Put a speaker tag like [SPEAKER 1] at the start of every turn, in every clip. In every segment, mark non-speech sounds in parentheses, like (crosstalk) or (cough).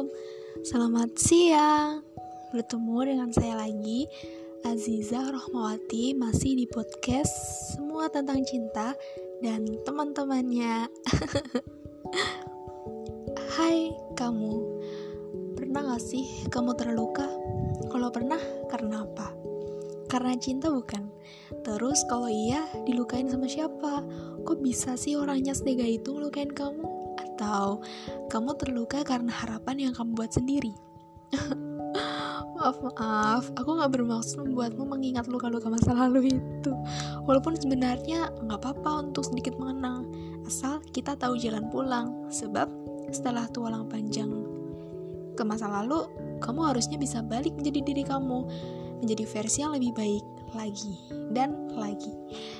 [SPEAKER 1] Assalamualaikum Selamat siang Bertemu dengan saya lagi Aziza Rohmawati Masih di podcast Semua tentang cinta Dan teman-temannya (laughs) Hai kamu Pernah gak sih kamu terluka? Kalau pernah, karena apa? Karena cinta bukan? Terus kalau iya, dilukain sama siapa? Kok bisa sih orangnya setega itu ngelukain kamu? Atau kamu terluka karena harapan yang kamu buat sendiri. (laughs) maaf maaf, aku gak bermaksud membuatmu mengingat luka-luka masa lalu itu. Walaupun sebenarnya nggak apa-apa untuk sedikit mengenang, asal kita tahu jalan pulang. Sebab setelah tualang panjang ke masa lalu, kamu harusnya bisa balik menjadi diri kamu, menjadi versi yang lebih baik lagi dan lagi.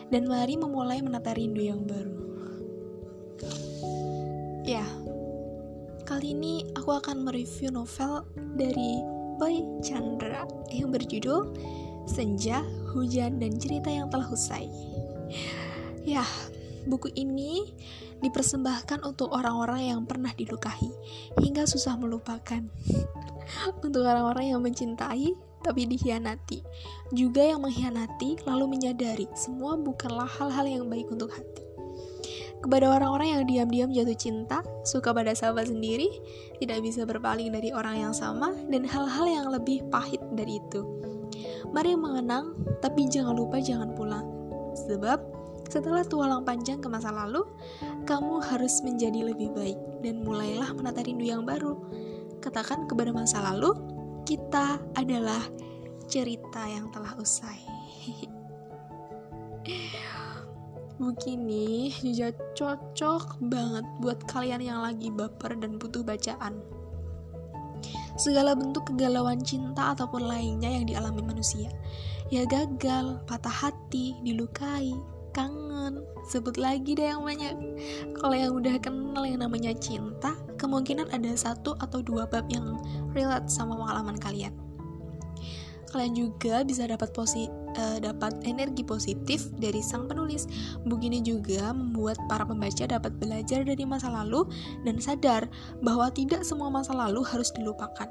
[SPEAKER 1] Dan mari memulai menata rindu yang baru. Ya, kali ini aku akan mereview novel dari Boy Chandra yang berjudul Senja, Hujan, dan Cerita yang Telah Usai. Ya, buku ini dipersembahkan untuk orang-orang yang pernah dilukai hingga susah melupakan. (laughs) untuk orang-orang yang mencintai tapi dikhianati. Juga yang mengkhianati lalu menyadari semua bukanlah hal-hal yang baik untuk hati. Kepada orang-orang yang diam-diam jatuh cinta, suka pada sahabat sendiri, tidak bisa berpaling dari orang yang sama, dan hal-hal yang lebih pahit dari itu. Mari mengenang, tapi jangan lupa jangan pulang. Sebab, setelah tualang panjang ke masa lalu, kamu harus menjadi lebih baik, dan mulailah menata rindu yang baru. Katakan kepada masa lalu, kita adalah cerita yang telah usai. (laughs) Begini juga cocok banget buat kalian yang lagi baper dan butuh bacaan. Segala bentuk kegalauan cinta ataupun lainnya yang dialami manusia. Ya gagal, patah hati, dilukai, kangen, sebut lagi deh yang banyak. Kalau yang udah kenal yang namanya cinta, kemungkinan ada satu atau dua bab yang relate sama pengalaman kalian. Kalian juga bisa dapat posi uh, dapat energi positif dari sang penulis. Buku ini juga membuat para pembaca dapat belajar dari masa lalu dan sadar bahwa tidak semua masa lalu harus dilupakan.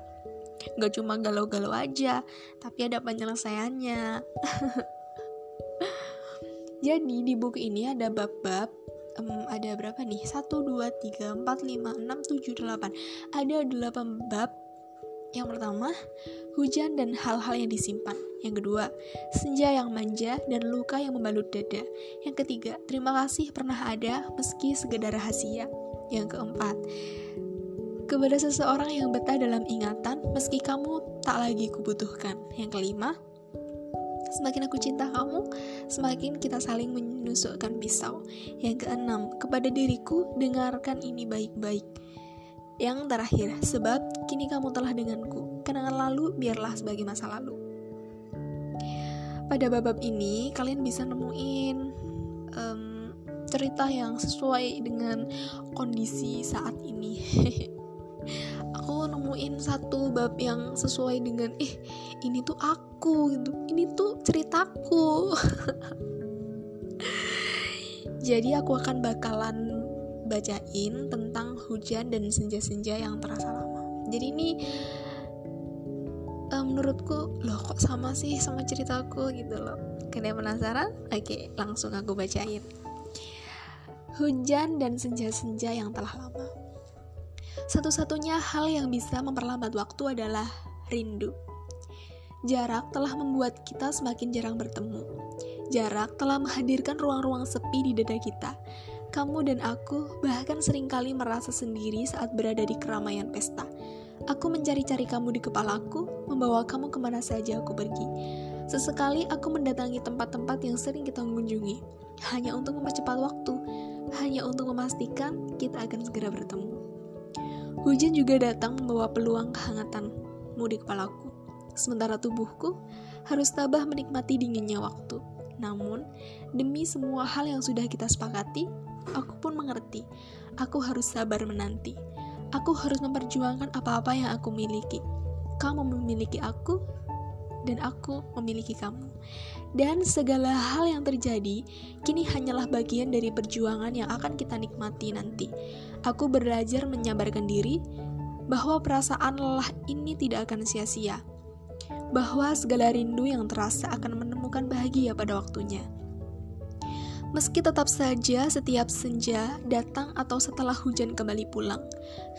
[SPEAKER 1] Gak cuma galau-galau aja, tapi ada penyelesaiannya. (laughs) Jadi di buku ini ada bab-bab um, ada berapa nih? 1, 2, 3, 4, 5, 6, 7, 8 Ada 8 bab yang pertama, hujan dan hal-hal yang disimpan. Yang kedua, senja yang manja dan luka yang membalut dada. Yang ketiga, terima kasih pernah ada meski sekedar rahasia. Yang keempat, kepada seseorang yang betah dalam ingatan meski kamu tak lagi kubutuhkan. Yang kelima, semakin aku cinta kamu, semakin kita saling menusukkan pisau. Yang keenam, kepada diriku, dengarkan ini baik-baik. Yang terakhir, sebab kini kamu telah denganku, kenangan lalu biarlah sebagai masa lalu. Pada bab ini, kalian bisa nemuin um, cerita yang sesuai dengan kondisi saat ini. (laughs) aku nemuin satu bab yang sesuai dengan eh ini tuh aku gitu ini tuh ceritaku (laughs) jadi aku akan bakalan bacain tentang hujan dan senja-senja yang terasa lama. Jadi ini um, menurutku loh kok sama sih sama ceritaku gitu loh. Kalian penasaran? Oke, langsung aku bacain. Hujan dan senja-senja yang telah lama. Satu-satunya hal yang bisa memperlambat waktu adalah rindu. Jarak telah membuat kita semakin jarang bertemu. Jarak telah menghadirkan ruang-ruang sepi di dada kita kamu dan aku bahkan sering kali merasa sendiri saat berada di keramaian pesta. Aku mencari-cari kamu di kepalaku, membawa kamu ke mana saja aku pergi. Sesekali aku mendatangi tempat-tempat yang sering kita kunjungi, hanya untuk mempercepat waktu, hanya untuk memastikan kita akan segera bertemu. Hujan juga datang membawa peluang kehangatanmu di kepalaku. Sementara tubuhku harus tabah menikmati dinginnya waktu. Namun, demi semua hal yang sudah kita sepakati, Aku pun mengerti. Aku harus sabar menanti. Aku harus memperjuangkan apa-apa yang aku miliki. Kamu memiliki aku, dan aku memiliki kamu. Dan segala hal yang terjadi kini hanyalah bagian dari perjuangan yang akan kita nikmati nanti. Aku belajar menyabarkan diri, bahwa perasaan lelah ini tidak akan sia-sia, bahwa segala rindu yang terasa akan menemukan bahagia pada waktunya. Meski tetap saja setiap senja datang atau setelah hujan kembali pulang,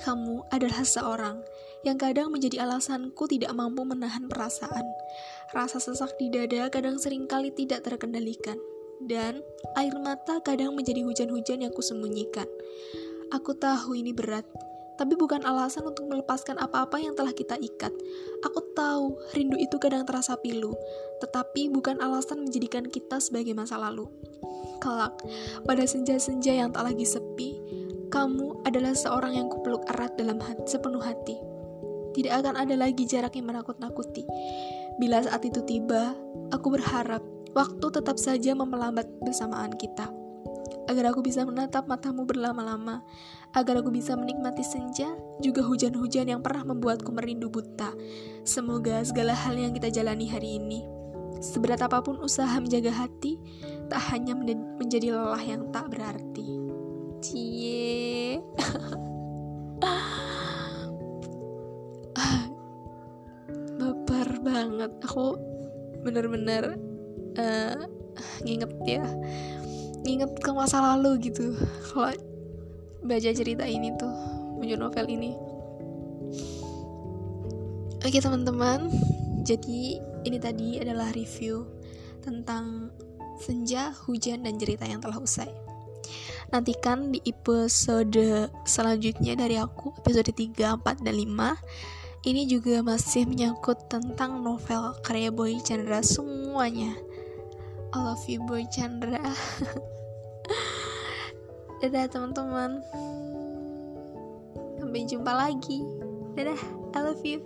[SPEAKER 1] kamu adalah seorang yang kadang menjadi alasanku tidak mampu menahan perasaan. Rasa sesak di dada kadang sering kali tidak terkendalikan, dan air mata kadang menjadi hujan-hujan yang kusembunyikan. Aku tahu ini berat, tapi bukan alasan untuk melepaskan apa-apa yang telah kita ikat. Aku tahu rindu itu kadang terasa pilu, tetapi bukan alasan menjadikan kita sebagai masa lalu. Kelak, pada senja-senja yang tak lagi sepi, kamu adalah seorang yang kupeluk erat dalam hati, sepenuh hati. Tidak akan ada lagi jarak yang menakut-nakuti. Bila saat itu tiba, aku berharap waktu tetap saja memelambat bersamaan kita agar aku bisa menatap matamu berlama-lama, agar aku bisa menikmati senja, juga hujan-hujan yang pernah membuatku merindu buta. Semoga segala hal yang kita jalani hari ini, seberat apa pun usaha menjaga hati, tak hanya menjadi lelah yang tak berarti. Cie. (laughs) Baper banget. Aku bener-bener uh, nginget ya nginget ke masa lalu gitu kalau baca cerita ini tuh baca novel ini oke teman-teman jadi ini tadi adalah review tentang senja, hujan, dan cerita yang telah usai. Nantikan di episode selanjutnya dari aku, episode 3, 4, dan 5. Ini juga masih menyangkut tentang novel karya Boy Chandra semuanya. I love you boy Chandra. Dadah teman-teman. Sampai jumpa lagi. Dadah I love you